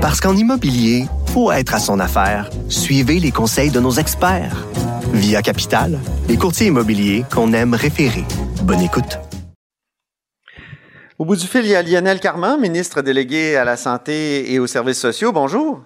Parce qu'en immobilier, faut être à son affaire. Suivez les conseils de nos experts. Via Capital, les courtiers immobiliers qu'on aime référer. Bonne écoute. Au bout du fil, il y a Lionel Carman, ministre délégué à la Santé et aux services sociaux. Bonjour.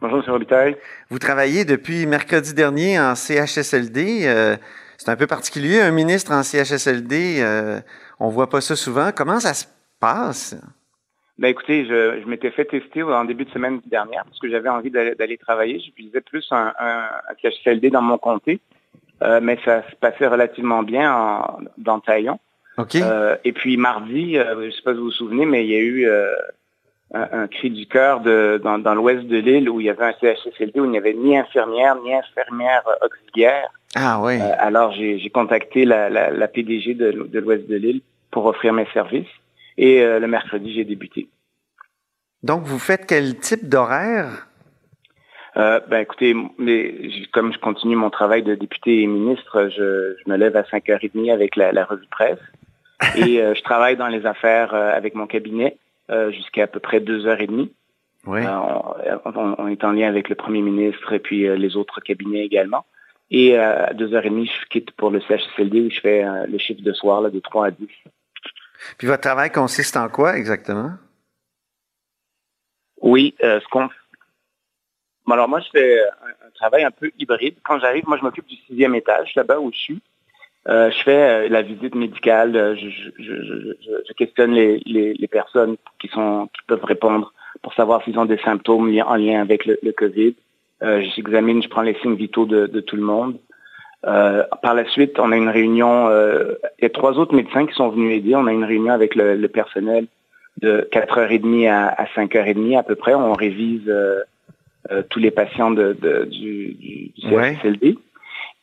Bonjour, M. Robitaille. Vous travaillez depuis mercredi dernier en CHSLD. Euh, c'est un peu particulier, un ministre en CHSLD. Euh, on voit pas ça souvent. Comment ça se passe? Ben écoutez, je, m'étais fait tester en début de semaine dernière parce que j'avais envie d'aller travailler. J'utilisais plus un, un, CHSLD dans mon comté, euh, mais ça se passait relativement bien en, dans Taillon. Euh, et puis mardi, euh, je ne sais pas si vous vous souvenez, mais il y a eu un, cri du cœur dans, dans l'ouest de l'île où il y avait un CHSLD où il n'y avait ni infirmière ni infirmière auxiliaire. Ah oui. alors j'ai contacté la, la, PDG de, de l'ouest de l'île pour offrir mes services. Et euh, le mercredi, j'ai débuté. Donc, vous faites quel type d'horaire? Euh, ben écoutez, mais comme je continue mon travail de député et ministre, je, me lève à 5h30 avec la, revue de presse et euh, je travaille dans les affaires avec mon cabinet jusqu'à à peu près 2h30. Oui. On, est en lien avec le premier ministre et puis les autres cabinets également. Et à 2h30, je quitte pour le CHSLD où je fais le chiffre de soir là, de 3 à 10. Puis votre travail consiste en quoi exactement? Oui, euh, ce qu'on alors moi, je fais un, travail un peu hybride. Quand j'arrive, moi, je m'occupe du sixième étage, là-bas où je suis. Euh, je fais euh, la visite médicale, je, questionne les, personnes qui sont qui peuvent répondre pour savoir s'ils ont des symptômes en lien avec le, COVID. J'examine, je prends les signes vitaux de tout le monde. Euh, par la suite, on a une réunion, euh, il y a trois autres médecins qui sont venus aider. On a une réunion avec le, personnel de 4h30 à, à 5h30 à peu près. On révise euh, tous les patients de, du, du, CSLD.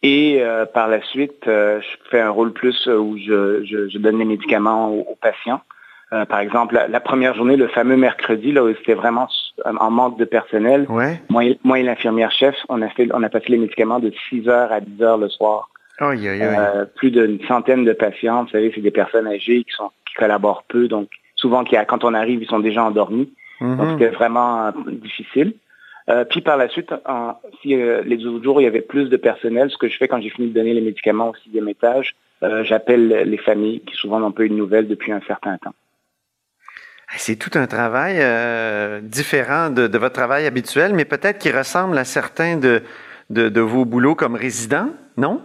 Et par la suite, je fais un rôle plus où je, donne les médicaments aux patients. Euh, par exemple, la, première journée, le fameux mercredi, là où c'était vraiment en manque de personnel, moi, et, l'infirmière chef, on a, fait, on a passé les médicaments de 6 heures à 10 heures le soir. Euh, plus d'une centaine de patients, vous savez, c'est des personnes âgées qui, sont, qui collaborent peu, donc souvent quand on arrive, ils sont déjà endormis. Mm-hmm. Donc c'était vraiment euh, difficile. puis par la suite, si les autres jours il y avait plus de personnel, ce que je fais quand j'ai fini de donner les médicaments au sixième étage, j'appelle les familles qui souvent n'ont pas eu de nouvelles depuis un certain temps. C'est tout un travail euh, différent de, votre travail habituel, mais peut-être qui ressemble à certains de, de, vos boulots comme résident, non?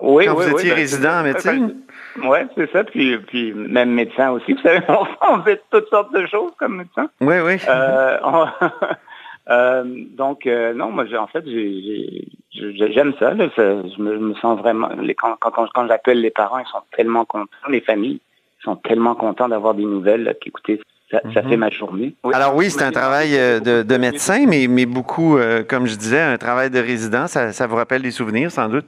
Oui, Quand oui, vous étiez ben, résident en médecine? Oui, c'est ça. Puis, puis même médecin aussi. Vous savez, on fait toutes sortes de choses comme médecin. Oui, oui. Euh, euh, donc, non, moi, en fait, j'aime ça, Je, me, sens vraiment... quand, quand, quand j'appelle les parents, ils sont tellement contents. Les familles sont tellement contents d'avoir des nouvelles qu'écoutez, ça, ça, fait mhm. ma journée. Alors oui, c'est un travail euh, de, médecin, mais, mais beaucoup, euh, comme je disais, un travail de résident. Ça, vous rappelle des souvenirs, sans doute?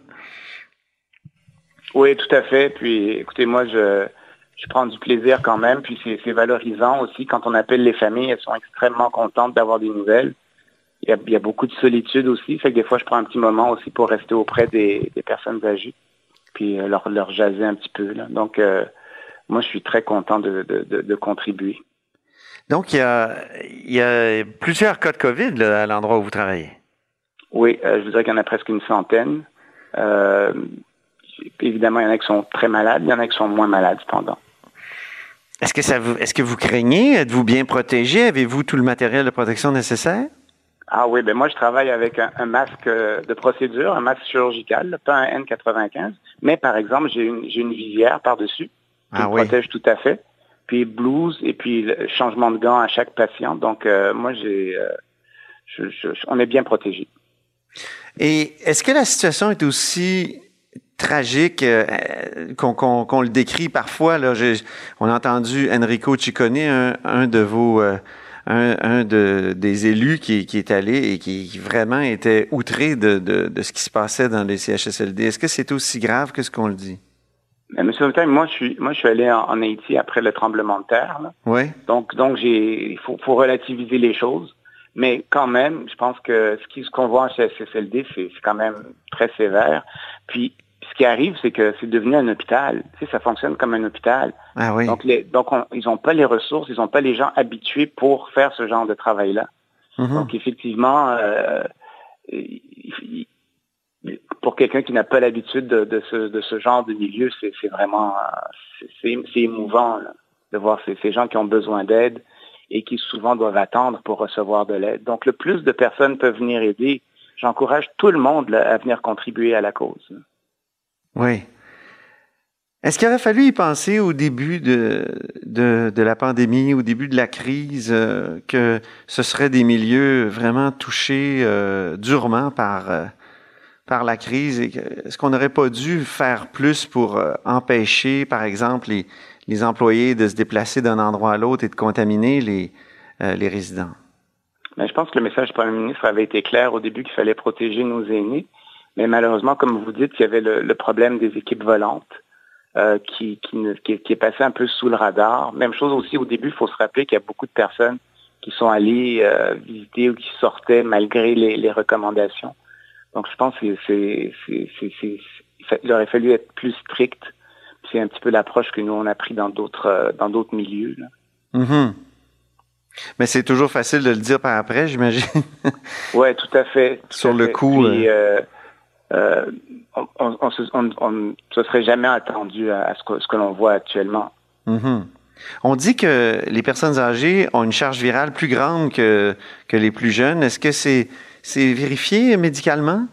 Oui, tout à fait. Puis écoutez, moi, je, je prends du plaisir quand même. Puis c'est valorisant aussi. Quand on appelle les familles, elles sont extrêmement contentes d'avoir des nouvelles. Il y, a, il y, a, beaucoup de solitude aussi. Fait que des fois, je prends un petit moment aussi pour rester auprès des, des personnes âgées. Puis euh, leur, leur jaser un petit peu. Là. Donc, moi, je suis très content de, de, de contribuer. Donc, il y a, il y a plusieurs cas de COVID à l'endroit où vous travaillez. Oui, euh, je dirais qu'il y en a presque une centaine. Euh, évidemment, il y en a qui sont très malades, il y en a qui sont moins malades cependant. Est-ce que, ça vous, est-ce que vous craignez? Êtes-vous bien protégé? Avez-vous tout le matériel de protection nécessaire? Ah oui, ben moi je travaille avec un, masque de procédure, un masque chirurgical, pas un N95, mais par exemple j'ai une, j'ai une visière par-dessus qui ah me protège tout à fait puis blues et puis le changement de gants à chaque patient. Donc, euh, moi, j'ai, euh, on est bien protégé. Et est-ce que la situation est aussi tragique euh, qu'on le décrit parfois? Là, on a entendu Enrico Ciccone, un, de vos... Un, de, des élus qui, est allé et qui, vraiment était outré de, de, ce qui se passait dans les CHSLD. Est-ce que c'est aussi grave que ce qu'on le dit? Monsieur Houtin, moi je suis moi je suis allé en, Haïti après le tremblement de terre. Oui. Donc donc j'ai il faut, faut, relativiser les choses, mais quand même, je pense que ce qu'on voit en CSSLD, c'est quand même très sévère. Puis ce qui arrive, c'est que c'est devenu un hôpital. Tu sais, ça fonctionne comme un hôpital. Ah oui. Donc, les, donc ils n'ont pas les ressources, ils n'ont pas les gens habitués pour faire ce genre de travail-là. Mhm. Donc effectivement, pour quelqu'un qui n'a pas l'habitude de, ce, genre de milieu, c'est vraiment c'est émouvant de voir ces, gens qui ont besoin d'aide et qui souvent doivent attendre pour recevoir de l'aide. Donc le plus de personnes peuvent venir aider, j'encourage tout le monde à venir contribuer à la cause. Oui. Est-ce qu'il aurait fallu y penser au début de, de, la pandémie, au début de la crise, euh, que ce serait des milieux vraiment touchés euh, durement par, euh, par la crise? Est-ce qu'on n'aurait pas dû faire plus pour empêcher, par exemple, les, les, employés de se déplacer d'un endroit à l'autre et de contaminer les, les résidents? Ben, je pense que le message du Premier ministre avait été clair au début qu'il fallait protéger nos aînés. Mais malheureusement, comme vous dites, il y avait le problème des équipes volantes. Euh, qui, qui, qui, est passé un peu sous le radar. Même chose aussi au début, il faut se rappeler qu'il y a beaucoup de personnes qui sont allées euh, visiter ou qui sortaient malgré les, les recommandations. Donc je pense que c'est, il aurait fallu être plus strict. C'est un petit peu l'approche que nous on a pris dans d'autres euh, dans d'autres milieux. Mm-hmm. Mais c'est toujours facile de le dire par après, j'imagine. ouais, tout à fait. Sur le coup. Euh, on, ne se serait jamais attendu à, ce que, l'on voit actuellement. Mm-hmm. On dit que les personnes âgées ont une charge virale plus grande que, que les plus jeunes. Est-ce que c'est vérifié médicalement?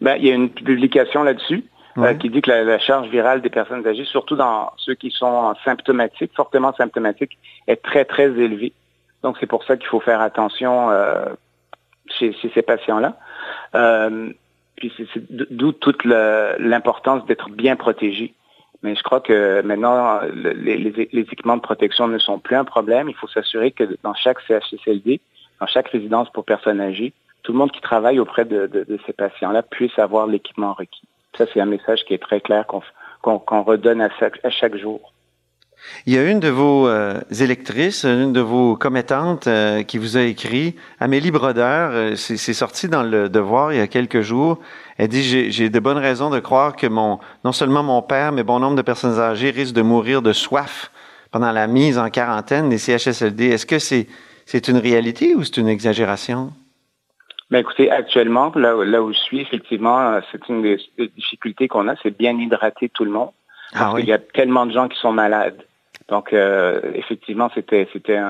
Ben, il y a une publication là-dessus euh, qui dit que la, charge virale des personnes âgées, surtout dans ceux qui sont symptomatiques, fortement symptomatiques, est très, très élevée. Donc, c'est pour ça qu'il faut faire attention euh, chez, ces patients-là. Puis c'est d'où toute l'importance d'être bien protégé. Mais je crois que maintenant, les, équipements de protection ne sont plus un problème. Il faut s'assurer que dans chaque CHSLD, dans chaque résidence pour personnes âgées, tout le monde qui travaille auprès de, ces patients-là puisse avoir l'équipement requis. Ça, c'est un message qui est très clair qu'on redonne à chaque jour. Il y a une de vos euh, électrices, une de vos commettantes euh, qui vous a écrit, Amélie Brodeur, euh, c'est sorti dans le Devoir il y a quelques jours. Elle dit j'ai de bonnes raisons de croire que mon non seulement mon père, mais bon nombre de personnes âgées risquent de mourir de soif pendant la mise en quarantaine des CHSLD. Est-ce que c'est c'est une réalité ou c'est une exagération? Ben écoutez, actuellement, là, là où je suis, effectivement, c'est une des, difficultés qu'on a, c'est bien hydrater tout le monde. Ah parce qu'il y a tellement de gens qui sont malades. Donc, euh, effectivement, c'était, c'était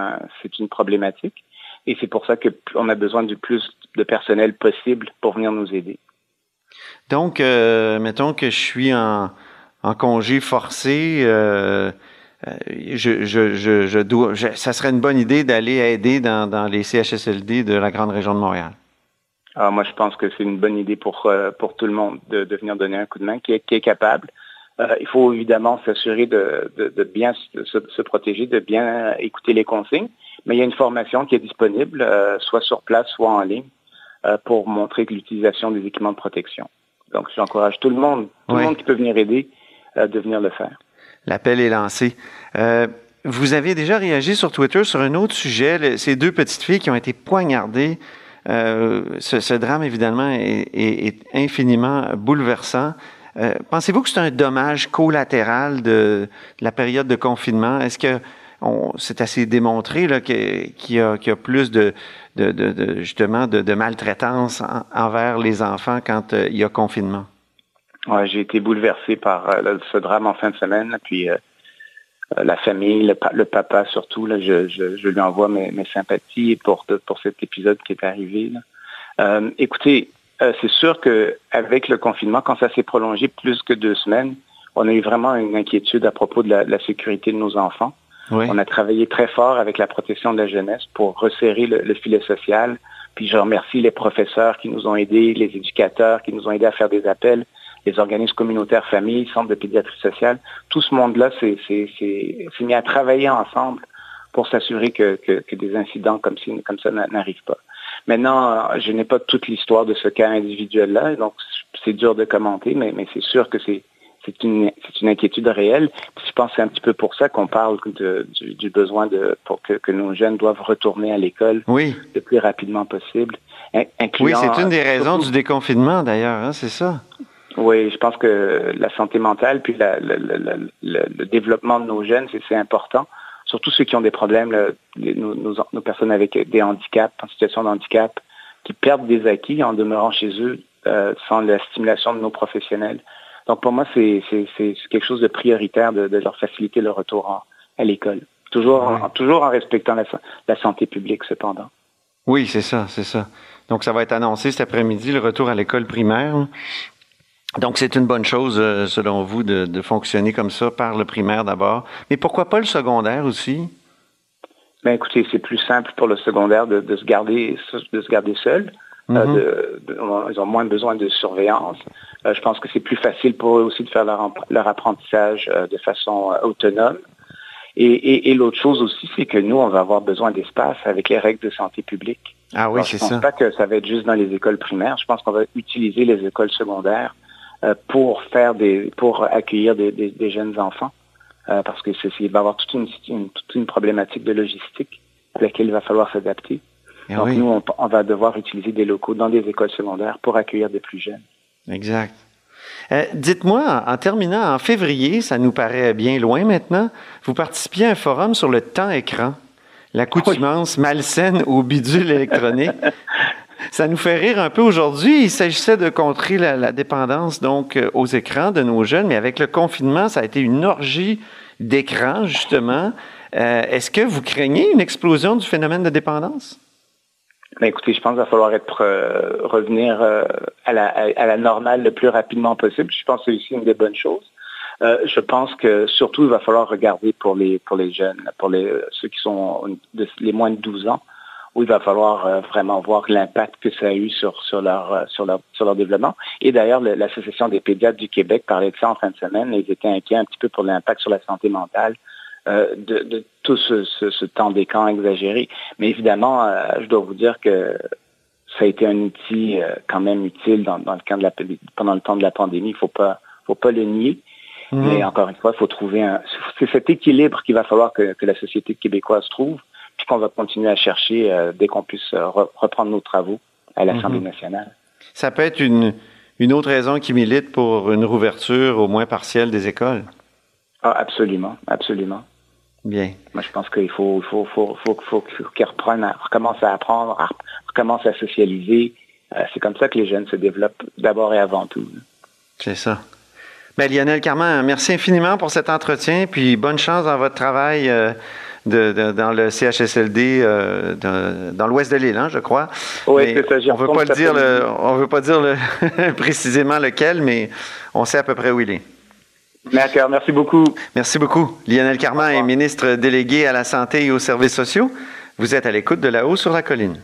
c'est une problématique. Et c'est pour ça qu'on a besoin du plus de personnel possible pour venir nous aider. Donc, euh, mettons que je suis en, en congé forcé, euh, je, je, je, je, dois, ça serait une bonne idée d'aller aider dans, dans, les CHSLD de la grande région de Montréal? Alors, ah, moi, je pense que c'est une bonne idée pour, pour tout le monde de, de venir donner un coup de main, qui est, qui est capable. Euh, il faut évidemment s'assurer de, bien se, protéger, de bien écouter les consignes. Mais il y a une formation qui est disponible, euh, soit sur place, soit en ligne, euh, pour montrer l'utilisation des équipements de protection. Donc, j'encourage tout le monde, tout le monde qui peut venir aider, de venir le faire. L'appel est lancé. vous avez déjà réagi sur Twitter sur un autre sujet, ces deux petites filles qui ont été poignardées. Ce, drame, évidemment, est infiniment bouleversant. Euh, pensez-vous que c'est un dommage collatéral de, la période de confinement? Est-ce que c'est assez démontré qu'il y, a plus de, justement de, maltraitance envers les enfants quand euh, il y a confinement? Ouais, j'ai été bouleversé par euh, ce drame en fin de semaine. Puis la famille, le, papa surtout, je, lui envoie mes, sympathies pour, pour cet épisode qui est arrivé. écoutez, euh, c'est sûr qu'avec le confinement, quand ça s'est prolongé plus que deux semaines, on a eu vraiment une inquiétude à propos de la, sécurité de nos enfants. On a travaillé très fort avec la protection de la jeunesse pour resserrer le, filet social. Puis je remercie les professeurs qui nous ont aidés, les éducateurs qui nous ont aidés à faire des appels, les organismes communautaires familles, centres de pédiatrie sociale. Tout ce monde-là s'est mis à travailler ensemble pour s'assurer que, des incidents comme, comme ça n'arrivent pas. Maintenant, je n'ai pas toute l'histoire de ce cas individuel-là, donc c'est dur de commenter, mais, c'est sûr que c'est une, inquiétude réelle. je pense que c'est un petit peu pour ça qu'on parle du, besoin de pour que, nos jeunes doivent retourner à l'école le plus rapidement possible. oui, c'est une des raisons du déconfinement d'ailleurs, hein, c'est ça. Oui, je pense que la santé mentale puis le, développement de nos jeunes, c'est important surtout ceux qui ont des problèmes, nos, personnes avec des handicaps, en situation de handicap, qui perdent des acquis en demeurant chez eux sans la stimulation de nos professionnels. Donc pour moi, c'est quelque chose de prioritaire de, leur faciliter le retour à l'école. Toujours, en, toujours en respectant la, santé publique, cependant. Oui, c'est ça, c'est ça. Donc, ça va être annoncé cet après-midi, le retour à l'école primaire. Donc, c'est une bonne chose, euh, selon vous, de, fonctionner comme ça par le primaire d'abord. Mais pourquoi pas le secondaire aussi? Ben, écoutez, c'est plus simple pour le secondaire de, se, garder, de se garder seul. Euh, mm-hmm. ils ont moins besoin de surveillance. Euh, je pense que c'est plus facile pour eux aussi de faire leur, leur apprentissage de façon autonome. Et, l'autre chose aussi, c'est que nous, on va avoir besoin d'espace avec les règles de santé publique. Ah oui, c'est ça. Je pense pas que ça va être juste dans les écoles primaires. Je pense qu'on va utiliser les écoles secondaires pour faire des, pour accueillir des, jeunes enfants, euh, parce que il va y avoir toute une, toute une problématique de logistique à laquelle il va falloir s'adapter. Eh Donc nous, on va devoir utiliser des locaux dans des écoles secondaires pour accueillir des plus jeunes. Exact. Euh, dites-moi, en terminant, en février, ça nous paraît bien loin maintenant, vous participiez à un forum sur le temps écran, l'accoutumance malsaine au bidule électronique. ça nous fait rire un peu aujourd'hui. Il s'agissait de contrer la, dépendance donc euh, aux écrans de nos jeunes, mais avec le confinement, ça a été une orgie d'écrans, justement. Euh, est-ce que vous craignez une explosion du phénomène de dépendance? Ben, écoutez, je pense qu'il va falloir être euh, revenir à, la, normale le plus rapidement possible. Je pense que c'est aussi une des bonnes choses. Je pense que surtout, il va falloir regarder pour les pour les jeunes, pour les ceux qui sont les moins de 12 ans, où il va falloir vraiment voir l'impact que ça a eu sur sur leur sur leur sur leur développement. Et d'ailleurs, l'association des pédiatres du Québec parlait de ça en fin de semaine. Ils étaient inquiets un petit peu pour l'impact sur la santé mentale euh, de, tout ce, temps d'écran exagéré. Mais évidemment, euh, je dois vous dire que ça a été un outil euh, quand même utile dans, le cadre de la, pendant le temps de la pandémie. Il faut pas, faut pas le nier. Mmh. Mais encore une fois, il faut trouver un. C'est cet équilibre qu'il va falloir que, la société québécoise trouve, qu'on va continuer à chercher dès qu'on puisse reprendre nos travaux à l'Assemblée mmh. nationale. Ça peut être une, une autre raison qui milite pour une rouverture au moins partielle des écoles? Ah, absolument, absolument. Bien. Moi, je pense qu'il faut, faut, faut, faut, faut qu'ils reprennent, recommencent à apprendre, recommencent à socialiser. Euh, c'est comme ça que les jeunes se développent d'abord et avant tout. C'est ça. Bien, Lionel Carman, merci infiniment pour cet entretien, puis bonne chance dans votre travail euh, de, dans le CHSLD euh, dans l'ouest de l'île, hein, je crois. Oui, c'est ça. On ne veut pas dire, on veut pas dire précisément lequel, mais on sait à peu près où il est. D'accord, merci beaucoup. Merci beaucoup. Lionel Carman est ministre délégué à la santé et aux services sociaux. Vous êtes à l'écoute de là-haut sur la colline.